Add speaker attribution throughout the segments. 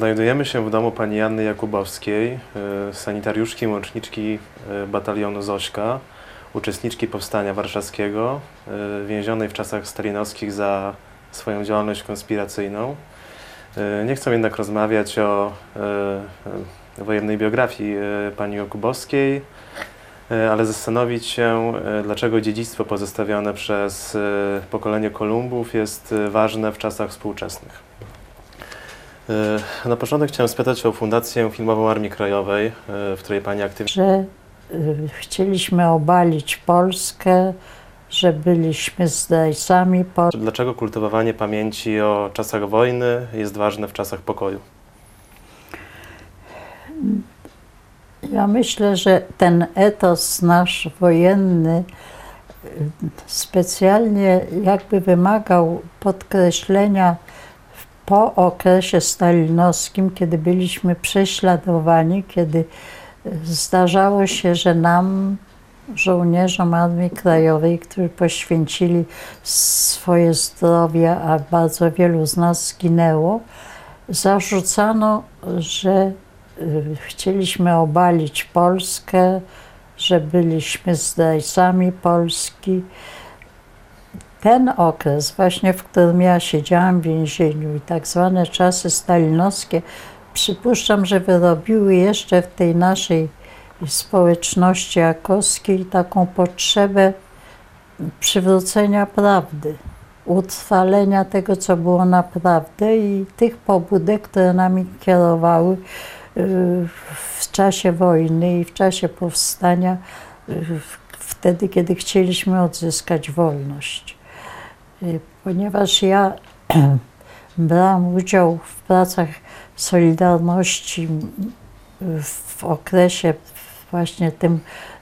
Speaker 1: Znajdujemy się w domu pani Janny Jakubowskiej, y, sanitariuszki, łączniczki y, batalionu Zośka, uczestniczki Powstania Warszawskiego, y, więzionej w czasach stalinowskich za swoją działalność konspiracyjną. Nie chcę jednak rozmawiać o wojennej biografii pani Jakubowskiej, ale zastanowić się, dlaczego dziedzictwo pozostawione przez pokolenie Kolumbów jest ważne w czasach współczesnych. Y, Na początek chciałem spytać o Fundację Filmową Armii Krajowej, y, w której Pani aktywnie
Speaker 2: że y, chcieliśmy obalić Polskę, że byliśmy zdrajcami Polski.
Speaker 1: Dlaczego kultywowanie pamięci o czasach wojny jest ważne w czasach pokoju?
Speaker 2: Ja myślę, że ten etos nasz wojenny specjalnie jakby wymagał podkreślenia po okresie stalinowskim, kiedy byliśmy prześladowani, kiedy y, zdarzało się, że nam, żołnierzom Armii Krajowej, którzy poświęcili swoje zdrowie, a bardzo wielu z nas zginęło, zarzucano, że y, chcieliśmy obalić Polskę, że byliśmy zdrajcami Polski. Ten okres, właśnie w którym ja siedziałam w więzieniu i tak zwane czasy stalinowskie, przypuszczam, że wyrobiły jeszcze w tej naszej społeczności jakowskiej taką potrzebę przywrócenia prawdy, utrwalenia tego, co było naprawdę i tych pobudek, które nami kierowały y, w czasie wojny i w czasie powstania, y, wtedy, kiedy chcieliśmy odzyskać wolność. Y, Ponieważ ja brałam udział w pracach Solidarności w okresie właśnie tym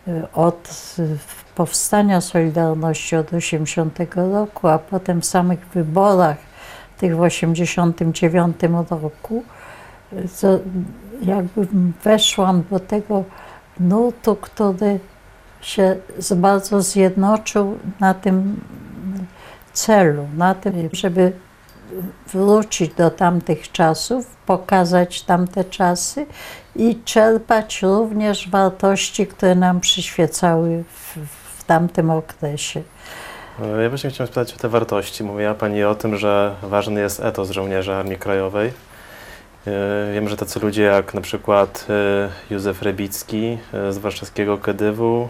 Speaker 2: y, od y, powstania Solidarności od 80 roku, a potem w samych wyborach tych w 89 roku, to jakby weszłam do tego nurtu, który się bardzo zjednoczył na tym celu, na tym, żeby wrócić do tamtych czasów, pokazać tamte czasy i czerpać również wartości, które nam przyświecały w, w tamtym okresie.
Speaker 1: E, Ja właśnie chciałem spytać o te wartości. Mówiła Pani o tym, że ważny jest etos żołnierza Armii Krajowej. E, Wiem, że tacy ludzie jak na przykład e, Józef Rebicki e, z warszawskiego Kedywu,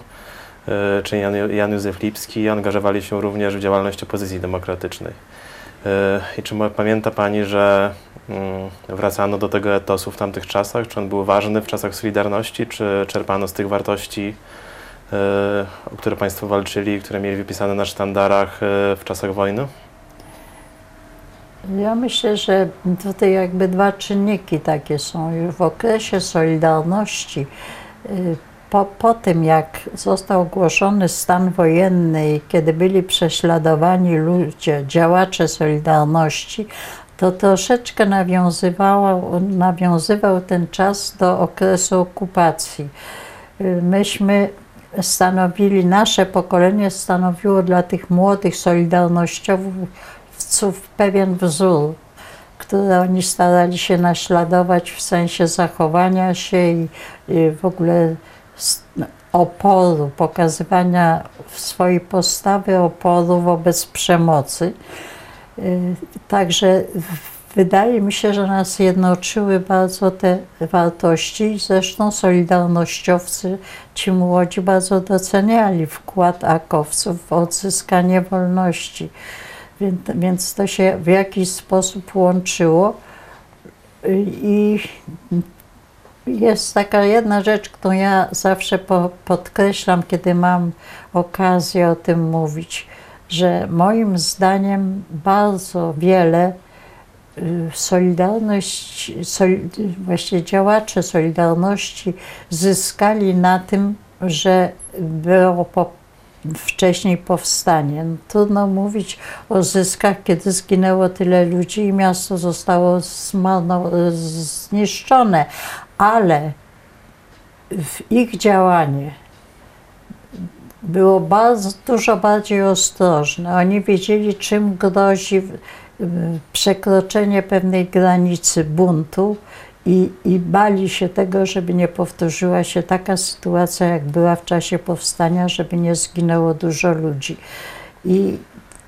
Speaker 1: czy Jan, Jan Józef Lipski angażowali się również w działalność opozycji demokratycznej. E, I czy pamięta Pani, że mm, wracano do tego etosu w tamtych czasach? Czy on był ważny w czasach Solidarności? Czy czerpano z tych wartości, e, o które Państwo walczyli, które mieli wypisane na sztandarach e, w czasach wojny?
Speaker 2: Ja myślę, że tutaj jakby dwa czynniki takie są. Już w okresie Solidarności, y, po, po tym jak został ogłoszony stan wojenny i kiedy byli prześladowani ludzie, działacze Solidarności, to troszeczkę nawiązywało, nawiązywał ten czas do okresu okupacji. Myśmy stanowili, nasze pokolenie stanowiło dla tych młodych solidarnościowców pewien wzór, który oni starali się naśladować w sensie zachowania się i, i w ogóle oporu, pokazywania swojej postawy oporu wobec przemocy. Y, Także wydaje mi się, że nas jednoczyły bardzo te wartości. Zresztą solidarnościowcy, ci młodzi, bardzo doceniali wkład akowców w odzyskanie wolności. Więc, więc to się w jakiś sposób łączyło. Y, I jest taka jedna rzecz, którą ja zawsze po, podkreślam, kiedy mam okazję o tym mówić, że moim zdaniem bardzo wiele y, Solidarność, sol, właśnie działacze Solidarności zyskali na tym, że było po, wcześniej powstanie. No, trudno mówić o zyskach, kiedy zginęło tyle ludzi i miasto zostało zmarno, zniszczone, ale w ich działanie było bardzo, dużo bardziej ostrożne. Oni wiedzieli, czym grozi y, przekroczenie pewnej granicy buntu i, i bali się tego, żeby nie powtórzyła się taka sytuacja, jak była w czasie powstania, żeby nie zginęło dużo ludzi. I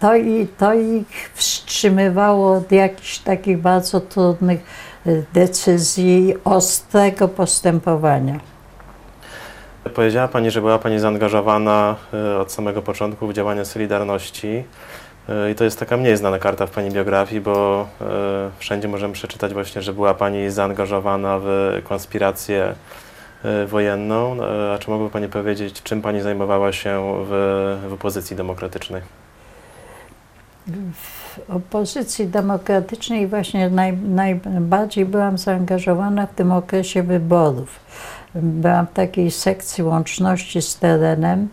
Speaker 2: to, i, to ich wstrzymywało od jakichś takich bardzo trudnych decyzji, ostrego postępowania.
Speaker 1: Powiedziała Pani, że była Pani zaangażowana e, od samego początku w działania Solidarności. E, I to jest taka mniej znana karta w Pani biografii, bo e, wszędzie możemy przeczytać właśnie, że była Pani zaangażowana w konspirację wojenną. A czy mogłaby Pani powiedzieć, czym Pani zajmowała się w, w opozycji demokratycznej?
Speaker 2: W opozycji demokratycznej właśnie naj, najbardziej byłam zaangażowana w tym okresie wyborów. Byłam w takiej sekcji łączności z terenem.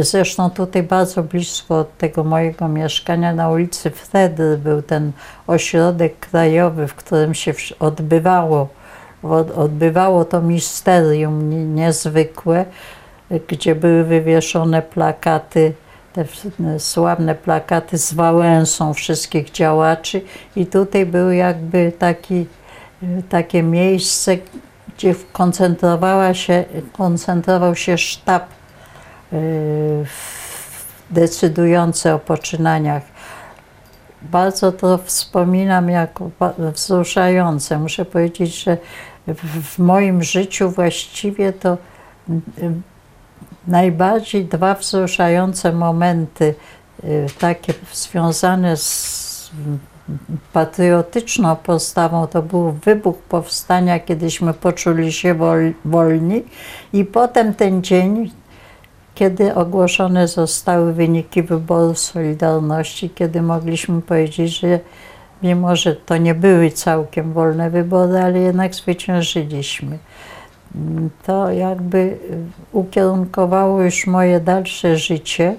Speaker 2: Zresztą tutaj bardzo blisko od tego mojego mieszkania na ulicy Wtedy był ten ośrodek krajowy, w którym się odbywało, od- odbywało to misterium nie- niezwykłe, gdzie były wywieszone plakaty, te sławne plakaty z Wałęsą wszystkich działaczy i tutaj był jakby taki, e, takie miejsce, gdzie koncentrowała się, koncentrował się sztab y, decydujący o poczynaniach. Bardzo to wspominam jako wzruszające. Muszę powiedzieć, że w, w moim życiu właściwie to y, najbardziej dwa wzruszające momenty, y, takie związane z patriotyczną postawą, to był wybuch powstania, kiedyśmy poczuli się wol, wolni i potem ten dzień, kiedy ogłoszone zostały wyniki wyborów Solidarności, kiedy mogliśmy powiedzieć, że mimo, że to nie były całkiem wolne wybory, ale jednak zwyciężyliśmy. To jakby y, ukierunkowało już moje dalsze życie,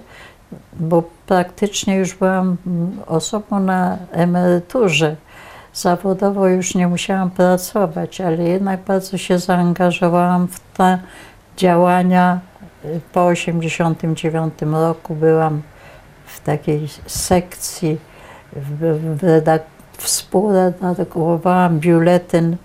Speaker 2: bo praktycznie już byłam mm, osobą na emeryturze. Zawodowo już nie musiałam pracować, ale jednak bardzo się zaangażowałam w te działania. Y, Po 1989 roku byłam w takiej sekcji, w, w redak- współredagowałam biuletyn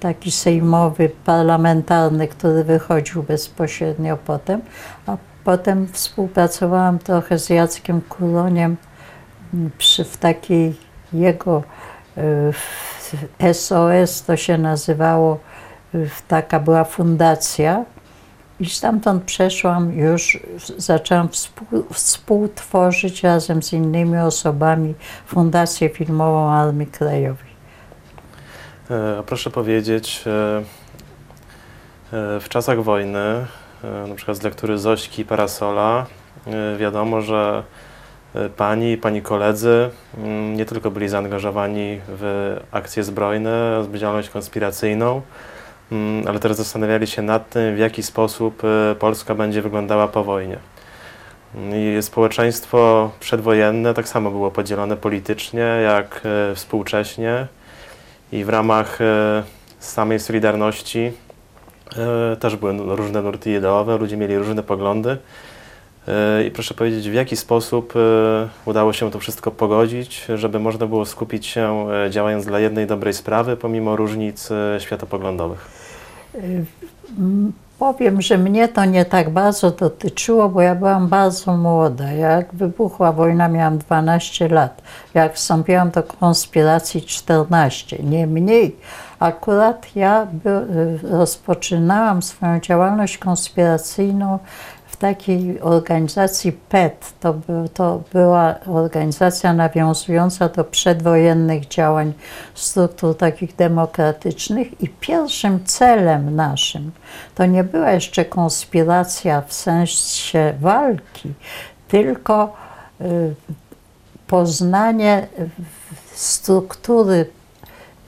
Speaker 2: taki sejmowy, parlamentarny, który wychodził bezpośrednio potem, a potem współpracowałam trochę z Jackiem Kuroniem m, przy, w takiej jego y, SOS to się nazywało, y, taka była fundacja i stamtąd przeszłam już, zaczęłam współ, współtworzyć razem z innymi osobami Fundację Filmową Armii Krajowej.
Speaker 1: E, Proszę powiedzieć, e, e, w czasach wojny, na przykład z lektury Zośki Parasola, e, wiadomo, że Pani i Pani koledzy mm, nie tylko byli zaangażowani w akcje zbrojne, w działalność konspiracyjną, mm, ale też zastanawiali się nad tym, w jaki sposób Polska będzie wyglądała po wojnie. Mm, I społeczeństwo przedwojenne tak samo było podzielone politycznie, jak współcześnie. I w ramach e, samej Solidarności e, też były różne nurty ideowe, ludzie mieli różne poglądy. E, I proszę powiedzieć, w jaki sposób udało się to wszystko pogodzić, żeby można było skupić się działając dla jednej dobrej sprawy, pomimo różnic światopoglądowych?
Speaker 2: Powiem, że mnie to nie tak bardzo dotyczyło, bo ja byłam bardzo młoda. Jak wybuchła wojna, miałam 12 lat. Jak wstąpiłam do konspiracji 14, nie mniej. Akurat ja by, rozpoczynałam swoją działalność konspiracyjną w takiej organizacji PET. To, to była organizacja nawiązująca do przedwojennych działań struktur takich demokratycznych i pierwszym celem naszym to nie była jeszcze konspiracja w sensie walki, tylko y, poznanie struktury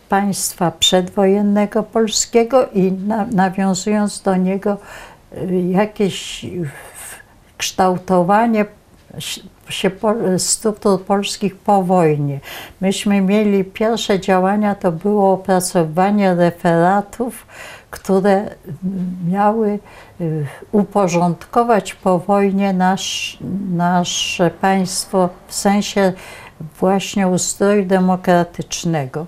Speaker 2: państwa przedwojennego polskiego i na, nawiązując do niego jakieś kształtowanie się struktur polskich po wojnie. Myśmy mieli pierwsze działania, to było opracowanie referatów, które miały y, uporządkować po wojnie nasz, nasze państwo w sensie właśnie ustroju demokratycznego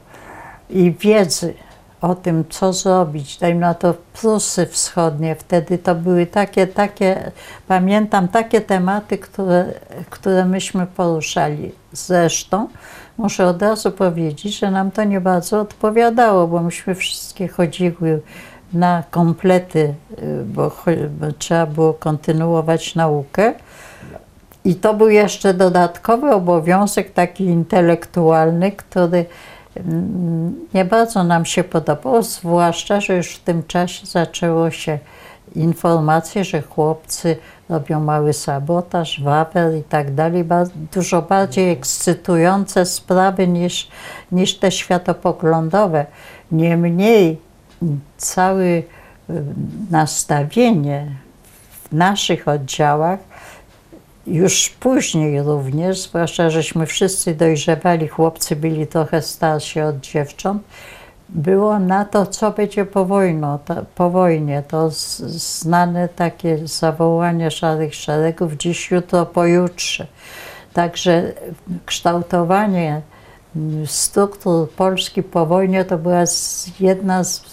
Speaker 2: i wiedzy o tym, co zrobić, dajmy na to Prusy Wschodnie, wtedy to były takie, takie, pamiętam takie tematy, które, które myśmy poruszali. Zresztą muszę od razu powiedzieć, że nam to nie bardzo odpowiadało, bo myśmy wszystkie chodziły na komplety, y, bo, bo trzeba było kontynuować naukę. I to był jeszcze dodatkowy obowiązek taki intelektualny, który nie bardzo nam się podobał, zwłaszcza, że już w tym czasie zaczęło się informacje, że chłopcy robią mały sabotaż, wawer i tak dalej, dużo bardziej ekscytujące sprawy niż, niż te światopoglądowe. Niemniej całe y, nastawienie w naszych oddziałach już później również, zwłaszcza żeśmy wszyscy dojrzewali, chłopcy byli trochę starsi od dziewcząt, było na to, co będzie po, wojno, to, po wojnie. To znane takie zawołanie szarych szeregów dziś, jutro, pojutrze. Także kształtowanie mm, struktur Polski po wojnie to była jedna z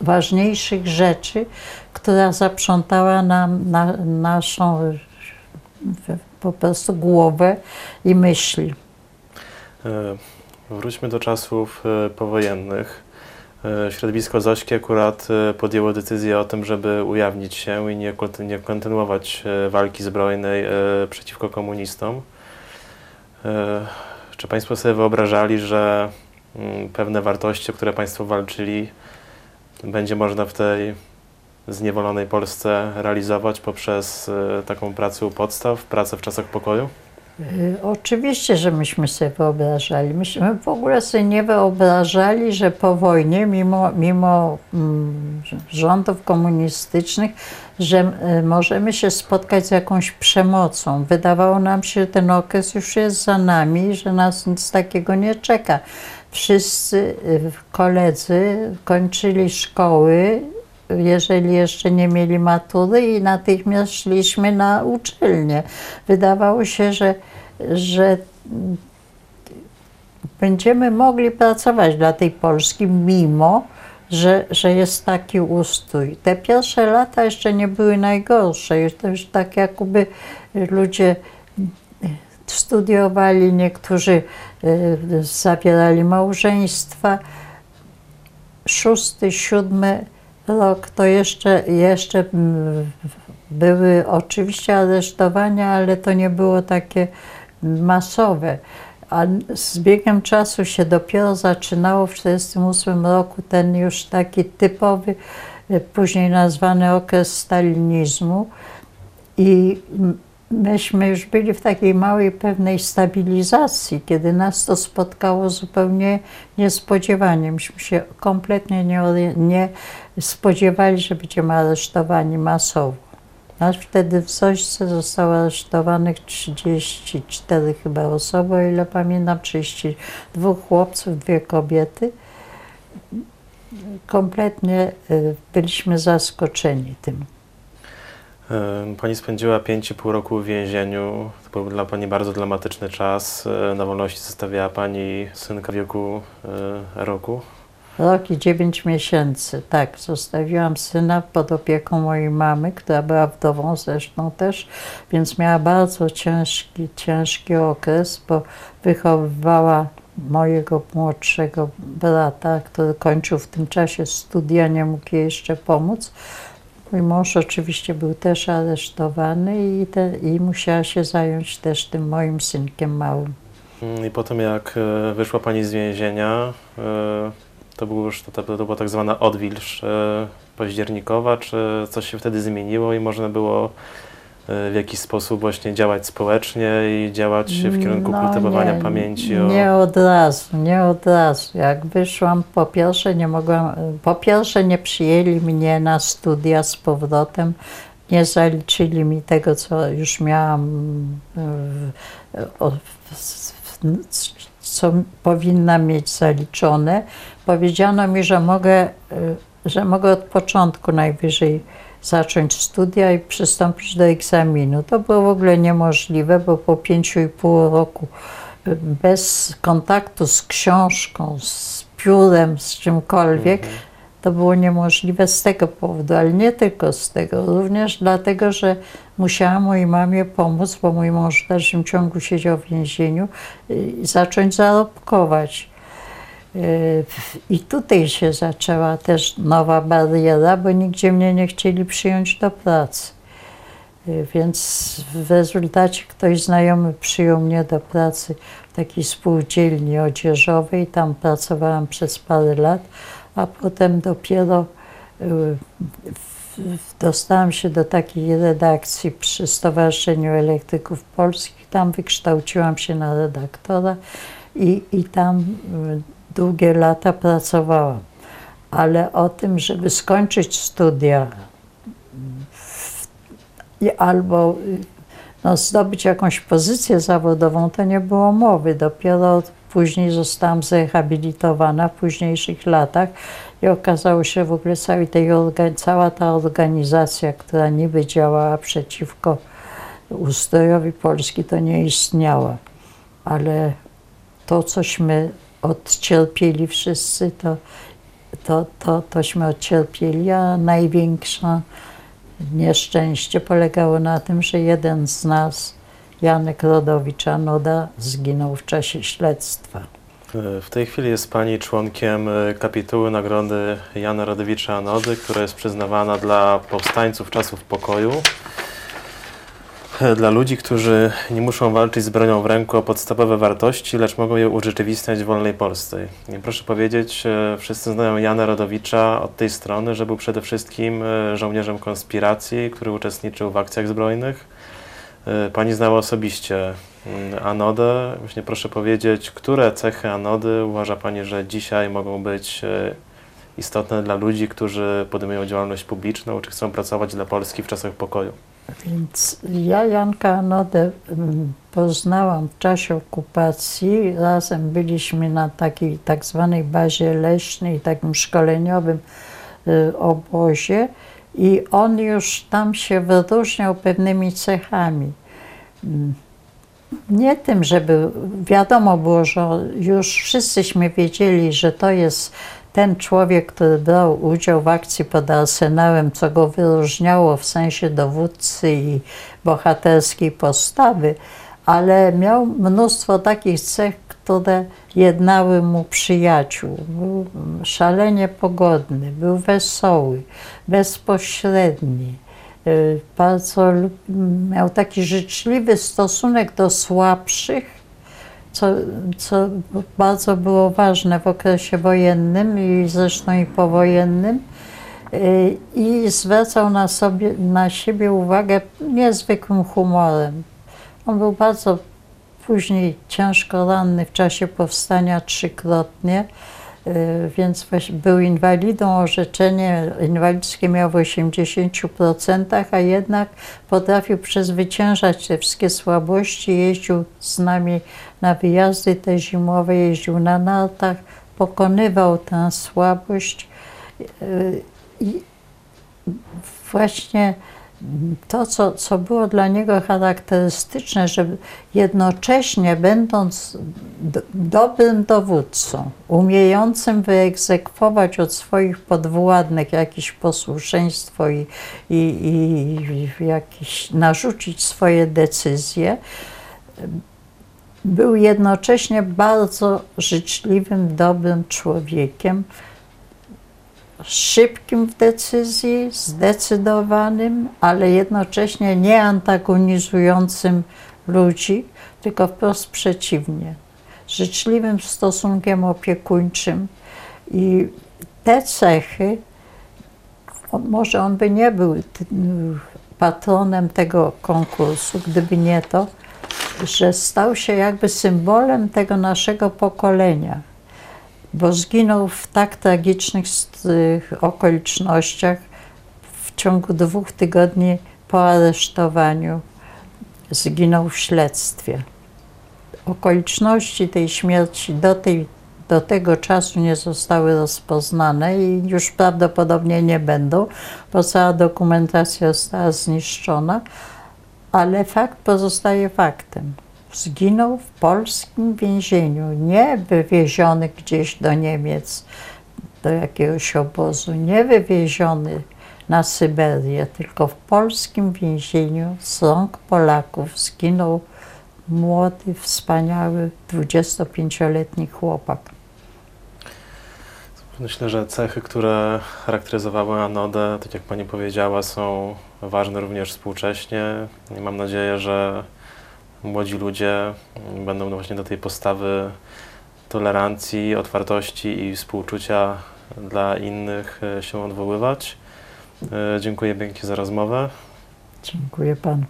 Speaker 2: ważniejszych rzeczy, która zaprzątała nam na, naszą po prostu głowę i myśli.
Speaker 1: E, Wróćmy do czasów e, powojennych. E, Środowisko Zośki akurat podjęło decyzję o tym, żeby ujawnić się i nie, nie kontynuować walki zbrojnej przeciwko komunistom. Czy Państwo sobie wyobrażali, że mm, pewne wartości, o które Państwo walczyli, będzie można w tej zniewolonej Polsce realizować poprzez e, taką pracę u podstaw, pracę w czasach pokoju?
Speaker 2: Y, Oczywiście, że myśmy sobie wyobrażali. Myśmy w ogóle sobie nie wyobrażali, że po wojnie, mimo, mimo mm, rządów komunistycznych, że y, możemy się spotkać z jakąś przemocą. Wydawało nam się, że ten okres już jest za nami, że nas nic takiego nie czeka. Wszyscy y, koledzy kończyli szkoły, jeżeli jeszcze nie mieli matury i natychmiast szliśmy na uczelnię. Wydawało się, że, że będziemy mogli pracować dla tej Polski, mimo że, że jest taki ustrój. Te pierwsze lata jeszcze nie były najgorsze. To już tak jakby ludzie studiowali, niektórzy y, zawierali małżeństwa. Szósty, siódmy to jeszcze, jeszcze mm, były oczywiście aresztowania, ale to nie było takie masowe. A z biegiem czasu się dopiero zaczynało w 1948 roku ten już taki typowy, y, później nazwany okres stalinizmu. I m- myśmy już byli w takiej małej pewnej stabilizacji, kiedy nas to spotkało zupełnie niespodziewanie. Myśmy się kompletnie nie, nie spodziewali, że będziemy aresztowani masowo. Aż wtedy w Sośce zostało aresztowanych 34 chyba osoby, o ile pamiętam, 32 chłopców, dwie kobiety. Kompletnie y, byliśmy zaskoczeni tym.
Speaker 1: Pani spędziła 5,5 roku w więzieniu. To był dla Pani bardzo dramatyczny czas. E, Na wolności zostawiała Pani synka w wieku e, roku.
Speaker 2: Rok i dziewięć miesięcy, tak. Zostawiłam syna pod opieką mojej mamy, która była wdową zresztą też, więc miała bardzo ciężki, ciężki okres, bo wychowywała mojego młodszego brata, który kończył w tym czasie studia, nie mógł jej jeszcze pomóc. Mój mąż oczywiście był też aresztowany i, te, i musiała się zająć też tym moim synkiem małym.
Speaker 1: Mm, I potem jak e, wyszła Pani z więzienia, e, to, był już, to, to była tak zwana odwilż e, październikowa. Czy coś się wtedy zmieniło i można było w jakiś sposób właśnie działać społecznie i działać w kierunku
Speaker 2: No
Speaker 1: kultywowania
Speaker 2: nie,
Speaker 1: pamięci o...
Speaker 2: Nie od razu, nie od razu. Jak wyszłam, po pierwsze nie mogłam, po pierwsze nie przyjęli mnie na studia z powrotem, nie zaliczyli mi tego, co już miałam, e, co powinna mieć zaliczone. Powiedziano mi, że mogę, e, że mogę od początku najwyżej zacząć studia i przystąpić do egzaminu. To było w ogóle niemożliwe, bo po pięciu i pół roku bez kontaktu z książką, z piórem, z czymkolwiek, to było niemożliwe z tego powodu, ale nie tylko z tego, również dlatego, że musiałam mojej mamie pomóc, bo mój mąż w dalszym ciągu siedział w więzieniu i zacząć zarobkować. Yy, I tutaj się zaczęła też nowa bariera, bo nigdzie mnie nie chcieli przyjąć do pracy. Yy, Więc w rezultacie ktoś znajomy przyjął mnie do pracy w takiej spółdzielni odzieżowej. Tam pracowałam przez parę lat, a potem dopiero w- dostałam się do takiej redakcji przy Stowarzyszeniu Elektryków Polskich. Tam wykształciłam się na redaktora i, i tam y, długie lata pracowałam. Ale o tym, żeby skończyć studia albo no, zdobyć jakąś pozycję zawodową, to nie było mowy. Dopiero później zostałam zrehabilitowana w późniejszych latach i okazało się w ogóle całej tej cała ta organizacja, która niby działała przeciwko ustrojowi Polski, to nie istniała. Ale to, cośmy odcierpieli wszyscy, to, to, to, tośmy odcierpieli, a największe nieszczęście polegało na tym, że jeden z nas, Janek Rodowicz Anoda, zginął w czasie śledztwa.
Speaker 1: W tej chwili jest Pani członkiem e, kapituły Nagrody Jana Rodowicza Anody, która jest przyznawana dla powstańców czasów pokoju. Dla ludzi, którzy nie muszą walczyć z bronią w ręku o podstawowe wartości, lecz mogą je urzeczywistniać w wolnej Polsce. I proszę powiedzieć, e, wszyscy znają Jana Rodowicza od tej strony, że był przede wszystkim e, żołnierzem konspiracji, który uczestniczył w akcjach zbrojnych. E, Pani znała osobiście mm, Anodę. Właśnie proszę powiedzieć, które cechy Anody uważa Pani, że dzisiaj mogą być istotne dla ludzi, którzy podejmują działalność publiczną, czy chcą pracować dla Polski w czasach pokoju?
Speaker 2: Więc ja Janka Anodę mm, poznałam w czasie okupacji. Razem byliśmy na takiej tak zwanej bazie leśnej, takim szkoleniowym y, obozie i on już tam się wyróżniał pewnymi cechami. Mm, Nie tym, żeby wiadomo było, że już wszyscyśmy wiedzieli, że to jest ten człowiek, który brał udział w akcji pod Arsenałem, co go wyróżniało w sensie dowódcy i bohaterskiej postawy, ale miał mnóstwo takich cech, które jednały mu przyjaciół. Był szalenie pogodny, był wesoły, bezpośredni. Y, Bardzo miał taki życzliwy stosunek do słabszych, co, co bardzo było ważne w okresie wojennym i zresztą i powojennym. Y, I zwracał na, sobie, na siebie uwagę niezwykłym humorem. On był bardzo później ciężko ranny w czasie powstania trzykrotnie, więc właś- był inwalidą. Orzeczenie inwalidzkie miał w 80%, a jednak potrafił przezwyciężać te wszystkie słabości. Jeździł z nami na wyjazdy te zimowe, jeździł na nartach, pokonywał tę słabość. y, I właśnie to, co, co było dla niego charakterystyczne, że jednocześnie będąc do, dobrym dowódcą, umiejącym wyegzekwować od swoich podwładnych jakieś posłuszeństwo i, i, i jakieś narzucić swoje decyzje, był jednocześnie bardzo życzliwym, dobrym człowiekiem, szybkim w decyzji, zdecydowanym, ale jednocześnie nie antagonizującym ludzi, tylko wprost przeciwnie. Życzliwym stosunkiem opiekuńczym. I te cechy, może on by nie był patronem tego konkursu, gdyby nie to, że stał się jakby symbolem tego naszego pokolenia bo zginął w tak tragicznych okolicznościach w ciągu dwóch tygodni po aresztowaniu. Zginął w śledztwie. Okoliczności tej śmierci do, tej, do tego czasu nie zostały rozpoznane i już prawdopodobnie nie będą, bo cała dokumentacja została zniszczona, ale fakt pozostaje faktem. Zginął w polskim więzieniu, nie wywieziony gdzieś do Niemiec, do jakiegoś obozu, nie wywieziony na Syberię, tylko w polskim więzieniu z rąk Polaków zginął młody, wspaniały, 25-letni chłopak.
Speaker 1: Myślę, że cechy, które charakteryzowały Anodę, tak jak Pani powiedziała, są ważne również współcześnie i mam nadzieję, że młodzi ludzie będą właśnie do tej postawy tolerancji, otwartości i współczucia dla innych e, się odwoływać. E, Dziękuję pięknie za rozmowę.
Speaker 2: Dziękuję panu.